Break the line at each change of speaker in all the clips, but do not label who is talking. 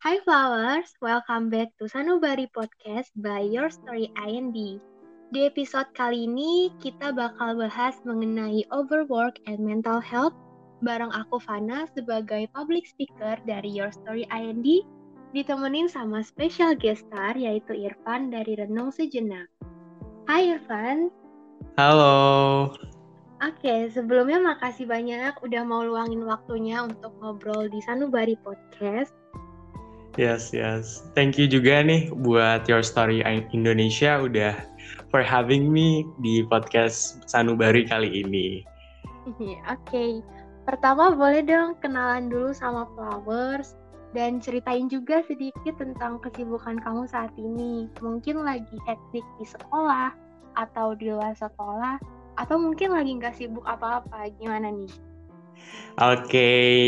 Hi Flowers, welcome back to Sanubari Podcast by Your Story IND. Di episode kali ini kita bakal bahas mengenai overwork and mental health bareng aku Fana sebagai public speaker dari Your Story IND ditemenin sama special guest star yaitu Irfan dari Renung Sejenak. Hai Irfan.
Halo.
Oke, sebelumnya makasih banyak udah mau luangin waktunya untuk ngobrol di Sanubari Podcast.
Yes, yes. Thank you juga nih buat Your Story Indonesia udah for having me di podcast Sanubari kali ini.
Oke, okay. pertama boleh dong kenalan dulu sama Flowers dan ceritain juga sedikit tentang kesibukan kamu saat ini. Mungkin lagi hektik di sekolah atau di luar sekolah atau mungkin lagi nggak sibuk apa-apa gimana nih?
Oke, okay.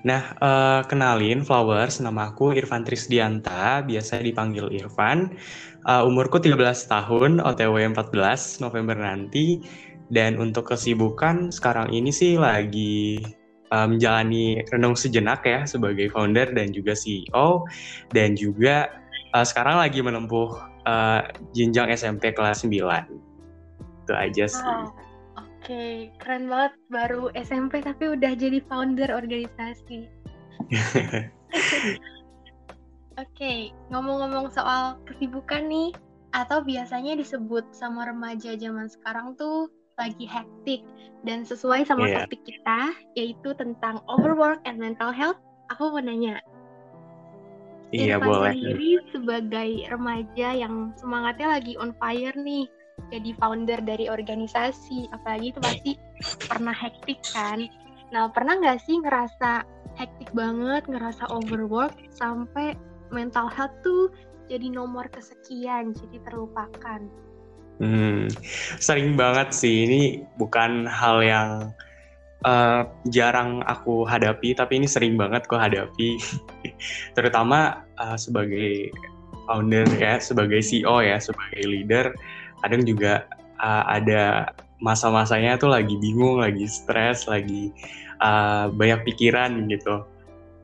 nah uh, kenalin Flowers, nama aku Irfan Trisdianta, biasa dipanggil Irfan. Uh, umurku 13 tahun, OTW 14 November nanti. Dan untuk kesibukan sekarang ini sih lagi uh, menjalani renung sejenak ya sebagai founder dan juga CEO. Dan juga uh, sekarang lagi menempuh uh, jenjang SMP kelas 9 itu aja sih.
Oke, okay. keren banget baru SMP tapi udah jadi founder organisasi. Oke, okay. ngomong-ngomong soal kesibukan nih, atau biasanya disebut sama remaja zaman sekarang tuh lagi hektik dan sesuai sama yeah. topik kita yaitu tentang overwork and mental health. Aku mau nanya,
Iya boleh.
sendiri sebagai remaja yang semangatnya lagi on fire nih jadi founder dari organisasi apalagi itu pasti pernah hektik kan. Nah pernah nggak sih ngerasa hektik banget ngerasa overwork sampai mental health tuh jadi nomor kesekian jadi terlupakan?
Hmm, sering banget sih. Ini bukan hal yang uh, jarang aku hadapi tapi ini sering banget aku hadapi. Terutama uh, sebagai founder ya sebagai CEO ya sebagai leader kadang juga uh, ada masa-masanya tuh lagi bingung, lagi stres, lagi uh, banyak pikiran gitu.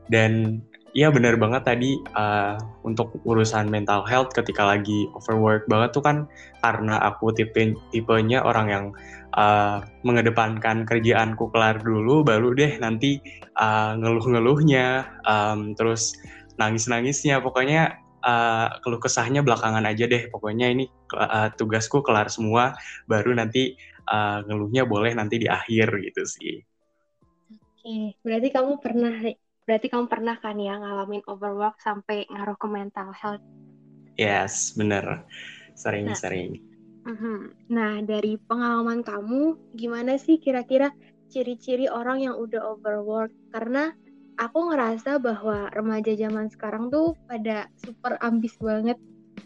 Dan iya benar banget tadi uh, untuk urusan mental health ketika lagi overwork banget tuh kan karena aku tipe tipenya orang yang uh, mengedepankan kerjaanku kelar dulu baru deh nanti uh, ngeluh-ngeluhnya um, terus nangis-nangisnya pokoknya uh, keluh kesahnya belakangan aja deh. Pokoknya ini uh, tugasku kelar semua, baru nanti uh, ngeluhnya boleh nanti di akhir gitu sih.
Oke, berarti kamu pernah berarti kamu pernah kan ya ngalamin overwork sampai ngaruh ke mental health?
Yes, bener. Sering-sering.
Nah, uh-huh. nah, dari pengalaman kamu, gimana sih kira-kira ciri-ciri orang yang udah overwork? Karena aku ngerasa bahwa remaja zaman sekarang tuh pada super ambis banget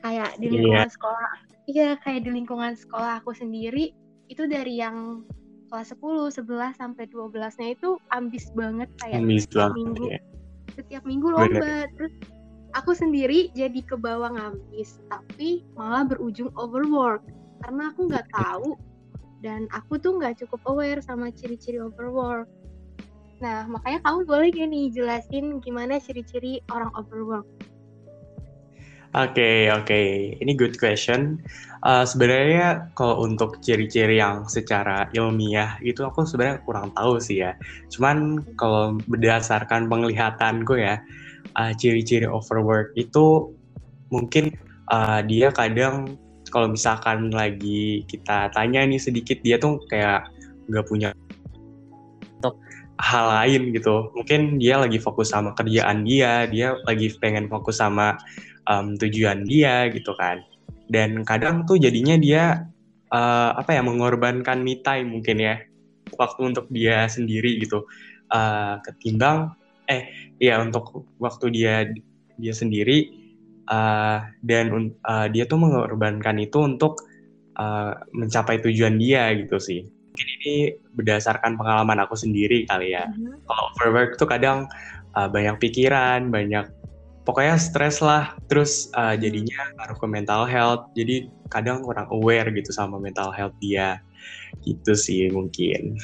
kayak di iya. lingkungan yeah. sekolah iya kayak di lingkungan sekolah aku sendiri itu dari yang kelas 10, 11 sampai 12-nya itu ambis banget kayak ambis setiap banget, minggu ya. setiap minggu lomba Bener. terus aku sendiri jadi ke bawah ngambis tapi malah berujung overwork karena aku nggak tahu dan aku tuh nggak cukup aware sama ciri-ciri overwork Nah, makanya kamu boleh gak nih jelasin gimana ciri-ciri orang overwork?
Oke, okay, oke. Okay. Ini good question. Uh, sebenarnya kalau untuk ciri-ciri yang secara ilmiah itu aku sebenarnya kurang tahu sih ya. Cuman kalau berdasarkan penglihatanku ya, uh, ciri-ciri overwork itu mungkin uh, dia kadang kalau misalkan lagi kita tanya nih sedikit dia tuh kayak nggak punya hal lain gitu. Mungkin dia lagi fokus sama kerjaan dia, dia lagi pengen fokus sama um, tujuan dia gitu kan. Dan kadang tuh jadinya dia uh, apa ya mengorbankan me time mungkin ya waktu untuk dia sendiri gitu. Uh, ketimbang eh ya untuk waktu dia dia sendiri uh, dan uh, dia tuh mengorbankan itu untuk uh, mencapai tujuan dia gitu sih mungkin ini berdasarkan pengalaman aku sendiri kali ya. Mm-hmm. Kalau overwork tuh kadang uh, banyak pikiran, banyak pokoknya stres lah. Terus uh, jadinya ngaruh ke mental health. Jadi kadang kurang aware gitu sama mental health dia. Gitu sih mungkin.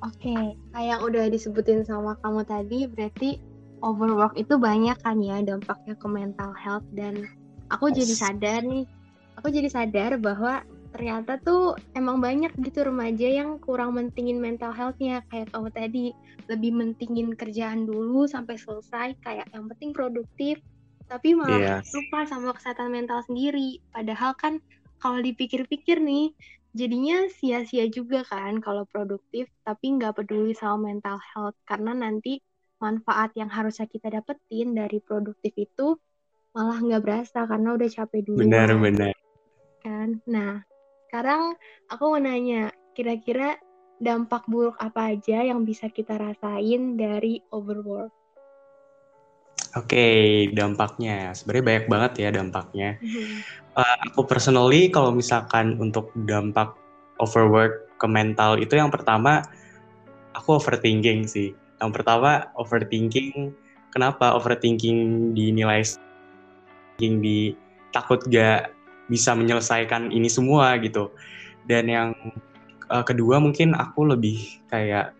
Oke, okay. kayak udah disebutin sama kamu tadi, berarti overwork itu banyak kan ya dampaknya ke mental health dan aku jadi sadar nih, aku jadi sadar bahwa ternyata tuh emang banyak gitu remaja yang kurang mentingin mental healthnya. Kayak kamu tadi lebih mentingin kerjaan dulu sampai selesai kayak yang penting produktif tapi malah yeah. lupa sama kesehatan mental sendiri. Padahal kan kalau dipikir-pikir nih jadinya sia-sia juga kan kalau produktif tapi nggak peduli sama mental health. Karena nanti manfaat yang harusnya kita dapetin dari produktif itu malah nggak berasa karena udah capek dulu
benar-benar
kan? Nah sekarang aku mau nanya, kira-kira dampak buruk apa aja yang bisa kita rasain dari overwork?
Oke, okay, dampaknya sebenarnya banyak banget ya dampaknya. Mm-hmm. Uh, aku personally kalau misalkan untuk dampak overwork ke mental itu yang pertama aku overthinking sih. Yang pertama overthinking, kenapa overthinking dinilai di takut gak bisa menyelesaikan ini semua gitu. Dan yang uh, kedua mungkin aku lebih kayak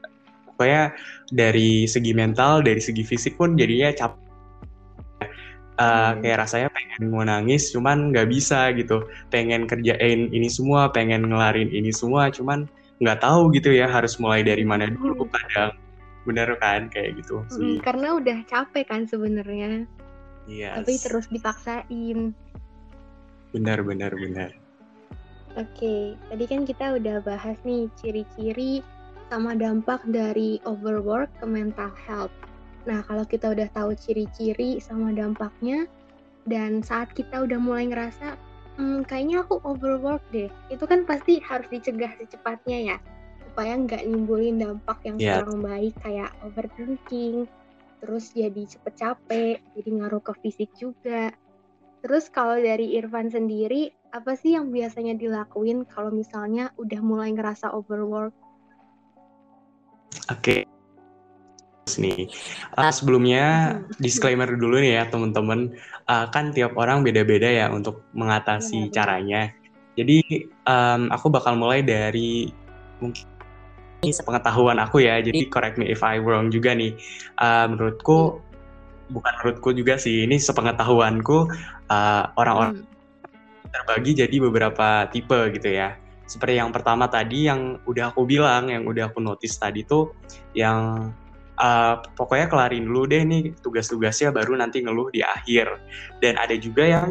pokoknya dari segi mental dari segi fisik pun jadinya cap uh, kayak rasanya pengen mau nangis cuman nggak bisa gitu. Pengen kerjain ini semua pengen ngelarin ini semua cuman nggak tahu gitu ya harus mulai dari mana dulu hmm. kadang. Bener kan? Kayak gitu
sih. karena udah capek kan sebenarnya. Yes. tapi terus dipaksain
Benar, benar, benar.
Oke, tadi kan kita udah bahas nih ciri-ciri sama dampak dari overwork ke mental health. Nah, kalau kita udah tahu ciri-ciri sama dampaknya, dan saat kita udah mulai ngerasa, hmm, kayaknya aku overwork deh, itu kan pasti harus dicegah secepatnya ya, supaya nggak nimbulin dampak yang yeah. kurang baik kayak overthinking, terus jadi cepet capek, jadi ngaruh ke fisik juga. Terus kalau dari Irfan sendiri, apa sih yang biasanya dilakuin kalau misalnya udah mulai ngerasa overwork?
Oke. Okay. Nih, uh, sebelumnya hmm. disclaimer dulu nih ya teman-teman, uh, kan tiap orang beda-beda ya untuk mengatasi ya, caranya. Jadi um, aku bakal mulai dari mungkin sepengetahuan aku ya, jadi correct me if I wrong juga nih. Uh, menurutku hmm bukan menurutku juga sih ini sepengetahuanku uh, orang-orang hmm. terbagi jadi beberapa tipe gitu ya. Seperti yang pertama tadi yang udah aku bilang yang udah aku notice tadi tuh yang uh, pokoknya kelarin dulu deh nih tugas-tugasnya baru nanti ngeluh di akhir. Dan ada juga yang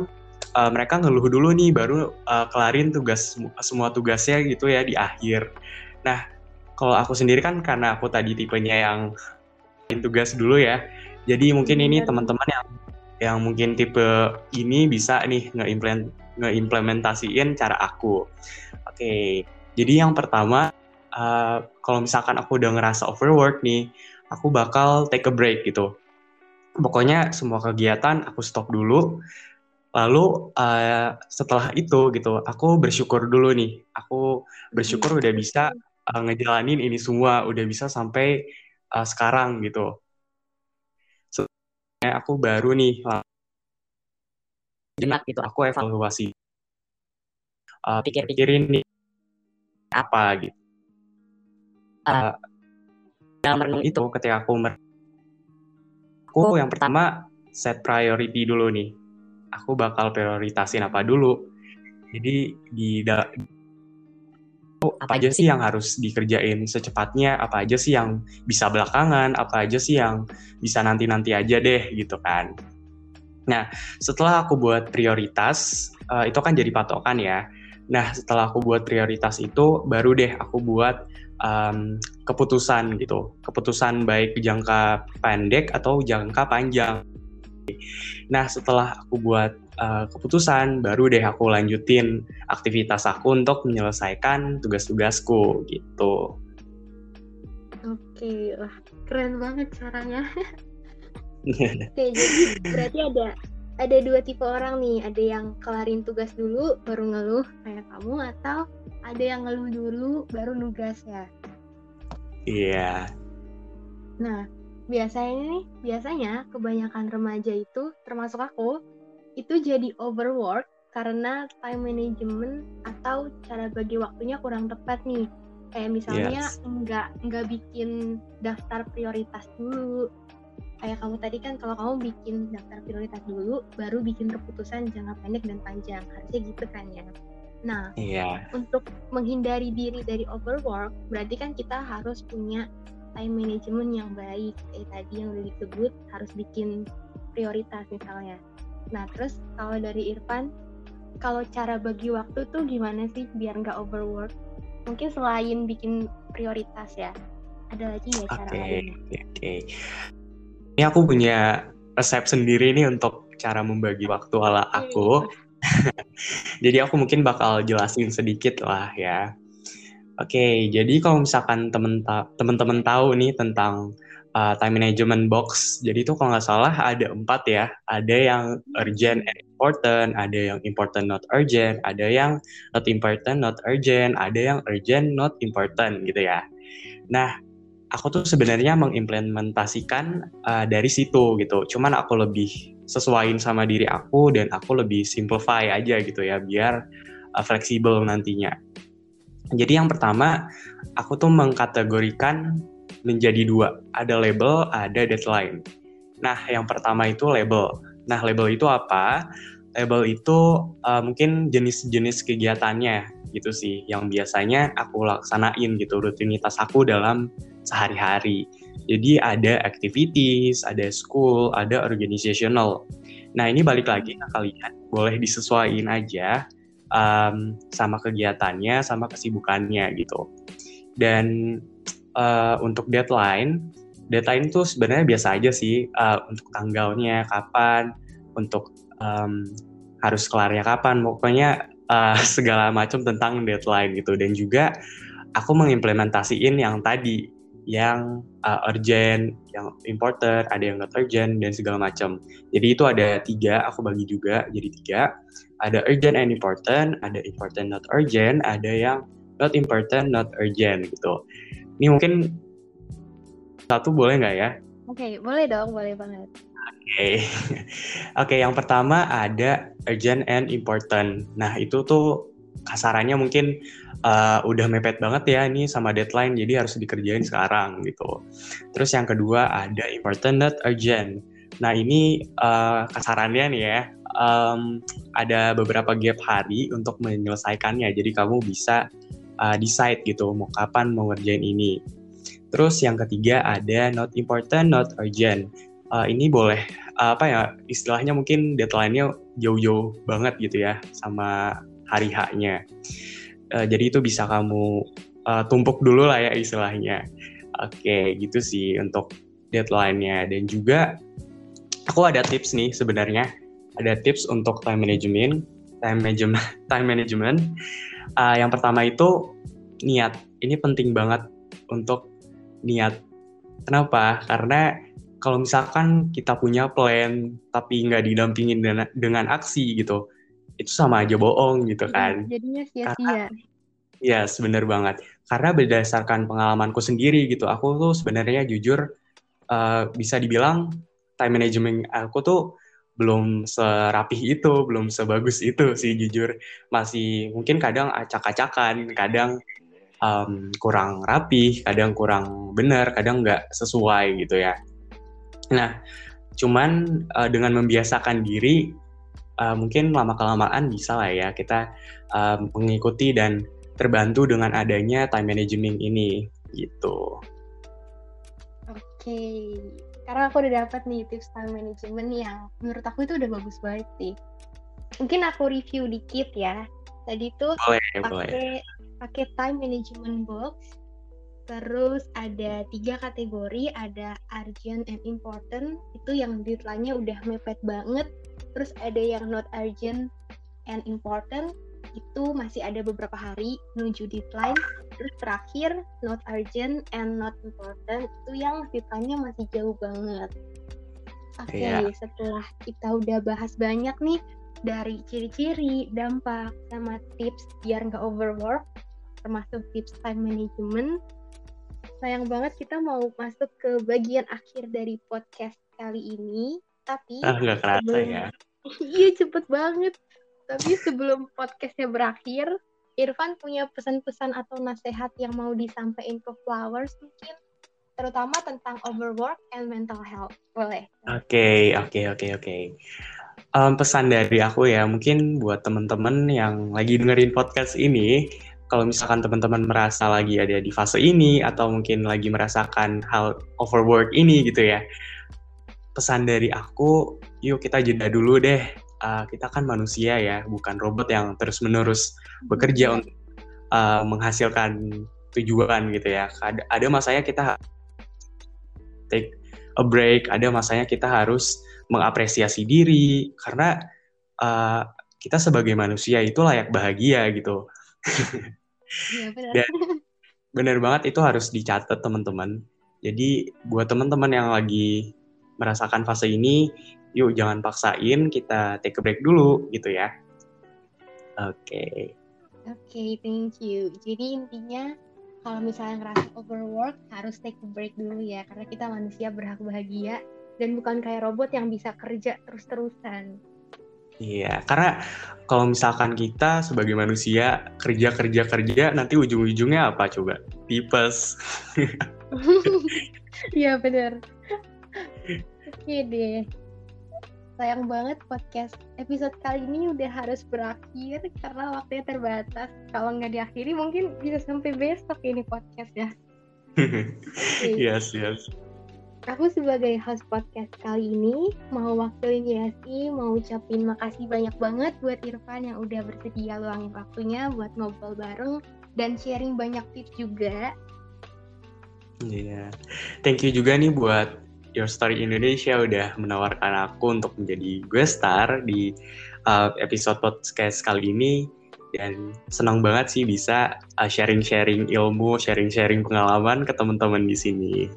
uh, mereka ngeluh dulu nih baru uh, kelarin tugas semua tugasnya gitu ya di akhir. Nah kalau aku sendiri kan karena aku tadi tipenya yang tugas dulu ya jadi mungkin ini teman-teman yang yang mungkin tipe ini bisa nih ngeimplement ngeimplementasiin cara aku. Oke, jadi yang pertama uh, kalau misalkan aku udah ngerasa overwork nih, aku bakal take a break gitu. Pokoknya semua kegiatan aku stop dulu. Lalu uh, setelah itu gitu, aku bersyukur dulu nih. Aku bersyukur udah bisa uh, ngejalanin ini semua, udah bisa sampai uh, sekarang gitu aku baru nih jenak gitu. aku evaluasi. Uh, pikir-pikirin nih apa gitu. Uh, dalam renung itu ketika aku mer aku yang pertama set priority dulu nih. Aku bakal prioritasin apa dulu? Jadi di apa aja sih yang harus dikerjain secepatnya, apa aja sih yang bisa belakangan, apa aja sih yang bisa nanti-nanti aja deh gitu kan. Nah, setelah aku buat prioritas, uh, itu kan jadi patokan ya. Nah, setelah aku buat prioritas itu, baru deh aku buat um, keputusan gitu. Keputusan baik jangka pendek atau jangka panjang. Nah, setelah aku buat uh, keputusan, baru deh aku lanjutin aktivitas aku untuk menyelesaikan tugas-tugasku gitu.
Oke, wah keren banget caranya. Oke, jadi berarti ada ada dua tipe orang nih, ada yang kelarin tugas dulu baru ngeluh kayak kamu atau ada yang ngeluh dulu baru nugas ya.
Iya. Yeah.
Nah, biasanya nih, biasanya kebanyakan remaja itu termasuk aku itu jadi overwork karena time management atau cara bagi waktunya kurang tepat nih. Kayak misalnya yes. nggak nggak bikin daftar prioritas dulu. kayak kamu tadi kan kalau kamu bikin daftar prioritas dulu baru bikin keputusan jangka pendek dan panjang harusnya gitu kan ya nah
Iya.
untuk menghindari diri dari overwork berarti kan kita harus punya time management yang baik kayak tadi yang udah disebut harus bikin prioritas misalnya nah terus kalau dari Irfan kalau cara bagi waktu tuh gimana sih biar nggak overwork mungkin selain bikin prioritas ya ada lagi nggak cara
Oke,
lain
oke, oke. Ini aku punya resep sendiri nih untuk cara membagi waktu ala aku. Jadi aku mungkin bakal jelasin sedikit lah ya. Oke, jadi kalau misalkan temen ta- temen-temen tahu nih tentang uh, time management box, jadi itu kalau nggak salah ada empat ya. Ada yang urgent and important, ada yang important not urgent, ada yang not important not urgent, ada yang urgent not important gitu ya. Nah, aku tuh sebenarnya mengimplementasikan uh, dari situ gitu. Cuman aku lebih sesuaiin sama diri aku dan aku lebih simplify aja gitu ya biar uh, fleksibel nantinya. Jadi yang pertama, aku tuh mengkategorikan menjadi dua. Ada label, ada deadline. Nah, yang pertama itu label. Nah, label itu apa? Label itu uh, mungkin jenis-jenis kegiatannya gitu sih, yang biasanya aku laksanain gitu, rutinitas aku dalam sehari-hari. Jadi ada activities, ada school, ada organizational. Nah, ini balik lagi ke kalian, boleh disesuaikan aja um, sama kegiatannya, sama kesibukannya gitu. Dan uh, untuk deadline, deadline itu sebenarnya biasa aja sih uh, untuk tanggalnya kapan, untuk um, harus kelarnya kapan, pokoknya uh, segala macam tentang deadline gitu. Dan juga aku mengimplementasiin yang tadi, yang uh, urgent, yang important, ada yang not urgent dan segala macam. Jadi itu ada tiga, aku bagi juga jadi tiga ada urgent and important, ada important not urgent, ada yang not important not urgent gitu. Ini mungkin satu boleh nggak ya?
Oke, okay, boleh dong, boleh banget.
Oke, okay. oke. Okay, yang pertama ada urgent and important. Nah itu tuh kasarannya mungkin uh, udah mepet banget ya ini sama deadline, jadi harus dikerjain sekarang gitu. Terus yang kedua ada important not urgent. Nah ini uh, kasarannya nih ya, um, ada beberapa gap hari untuk menyelesaikannya. Jadi kamu bisa uh, decide gitu mau kapan mau ngerjain ini. Terus yang ketiga ada not important, not urgent. Uh, ini boleh uh, apa ya istilahnya mungkin deadline-nya jauh-jauh banget gitu ya sama hari H-nya. Uh, jadi itu bisa kamu uh, tumpuk dulu lah ya istilahnya. Oke, okay, gitu sih untuk deadline-nya dan juga aku ada tips nih sebenarnya ada tips untuk time management time management time management. Uh, yang pertama itu niat. Ini penting banget untuk niat. Kenapa? Karena kalau misalkan kita punya plan tapi nggak didampingin dengan, dengan aksi gitu itu sama aja bohong gitu iya, kan.
jadinya sia-sia.
Ya yes, bener banget. Karena berdasarkan pengalamanku sendiri gitu aku tuh sebenarnya jujur uh, bisa dibilang time management aku tuh belum serapih itu, belum sebagus itu sih jujur. Masih mungkin kadang acak-acakan, kadang um, kurang rapih, kadang kurang benar, kadang nggak sesuai gitu ya. Nah, cuman uh, dengan membiasakan diri, uh, mungkin lama-kelamaan bisa lah ya kita uh, mengikuti dan terbantu dengan adanya time management ini gitu.
Oke, karena aku udah dapat nih tips time management yang menurut aku itu udah bagus banget sih. Mungkin aku review dikit ya. Tadi tuh pakai pakai time management box. Terus ada tiga kategori ada urgent and important. Itu yang deadline-nya udah mepet banget. Terus ada yang not urgent and important. Itu masih ada beberapa hari menuju deadline. Terus terakhir not urgent and not important itu yang deadline-nya masih jauh banget. Oke, okay, iya. yeah. setelah kita udah bahas banyak nih dari ciri-ciri, dampak, sama tips biar nggak overwork, termasuk tips time management. Sayang banget kita mau masuk ke bagian akhir dari podcast kali ini, tapi
ah, nggak kerasa sebelum... ya.
iya cepet banget. Tapi sebelum podcastnya berakhir, Irfan punya pesan-pesan atau nasihat yang mau disampaikan ke Flowers mungkin? terutama tentang overwork and mental health. Boleh?
Oke, oke, oke, oke. Pesan dari aku ya, mungkin buat teman-teman yang lagi dengerin podcast ini, kalau misalkan teman-teman merasa lagi ada di fase ini atau mungkin lagi merasakan hal overwork ini gitu ya, pesan dari aku, yuk kita jeda dulu deh. Uh, kita kan manusia ya, bukan robot yang terus-menerus bekerja untuk uh, menghasilkan tujuan gitu ya. Ada, ada masanya kita take a break, ada masanya kita harus mengapresiasi diri karena uh, kita sebagai manusia itu layak bahagia gitu.
Iya benar.
Dan benar banget itu harus dicatat teman-teman. Jadi buat teman-teman yang lagi merasakan fase ini, yuk jangan paksain, kita take a break dulu gitu ya. Oke. Okay.
Oke, okay, thank you. Jadi intinya kalau misalnya ngerasa overwork harus take a break dulu ya karena kita manusia berhak bahagia dan bukan kayak robot yang bisa kerja terus-terusan.
Iya, karena kalau misalkan kita sebagai manusia kerja kerja kerja nanti ujung-ujungnya apa coba? Tipes.
Iya benar. Oke deh sayang banget podcast episode kali ini udah harus berakhir karena waktunya terbatas. Kalau nggak diakhiri mungkin bisa sampai besok ini podcast ya.
okay. Yes, yes.
Aku sebagai host podcast kali ini mau waktuin YSI, mau ucapin makasih banyak banget buat Irfan yang udah bersedia luangin waktunya buat ngobrol bareng dan sharing banyak tips juga.
Iya, yeah. thank you juga nih buat Your Story Indonesia udah menawarkan aku untuk menjadi guest star di uh, episode podcast kali ini dan senang banget sih bisa uh, sharing-sharing ilmu, sharing-sharing pengalaman ke teman-teman di sini.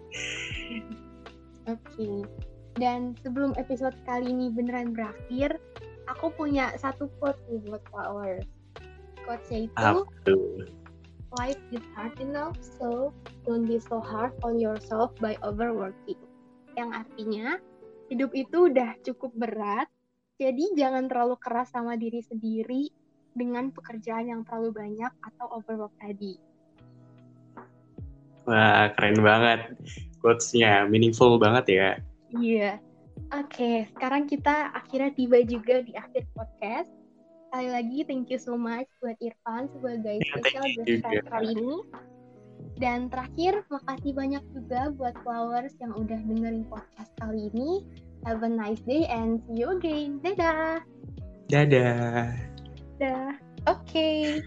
Oke. Okay. Dan sebelum episode kali ini beneran berakhir, aku punya satu quote nih buat followers. Quote-nya itu Life is hard enough, so don't be so hard on yourself by overworking yang artinya hidup itu udah cukup berat, jadi jangan terlalu keras sama diri sendiri dengan pekerjaan yang terlalu banyak atau overwork tadi.
Wah, keren banget. Quotes-nya meaningful banget ya.
Iya. Oke, sekarang kita akhirnya tiba juga di akhir podcast. Sekali lagi, thank you so much buat Irfan sebagai yeah, special guest kali ini. Dan terakhir, makasih banyak juga buat Flowers yang udah dengerin podcast kali ini. Have a nice day and see you again. Dadah.
Dadah.
Dadah. Oke. Okay.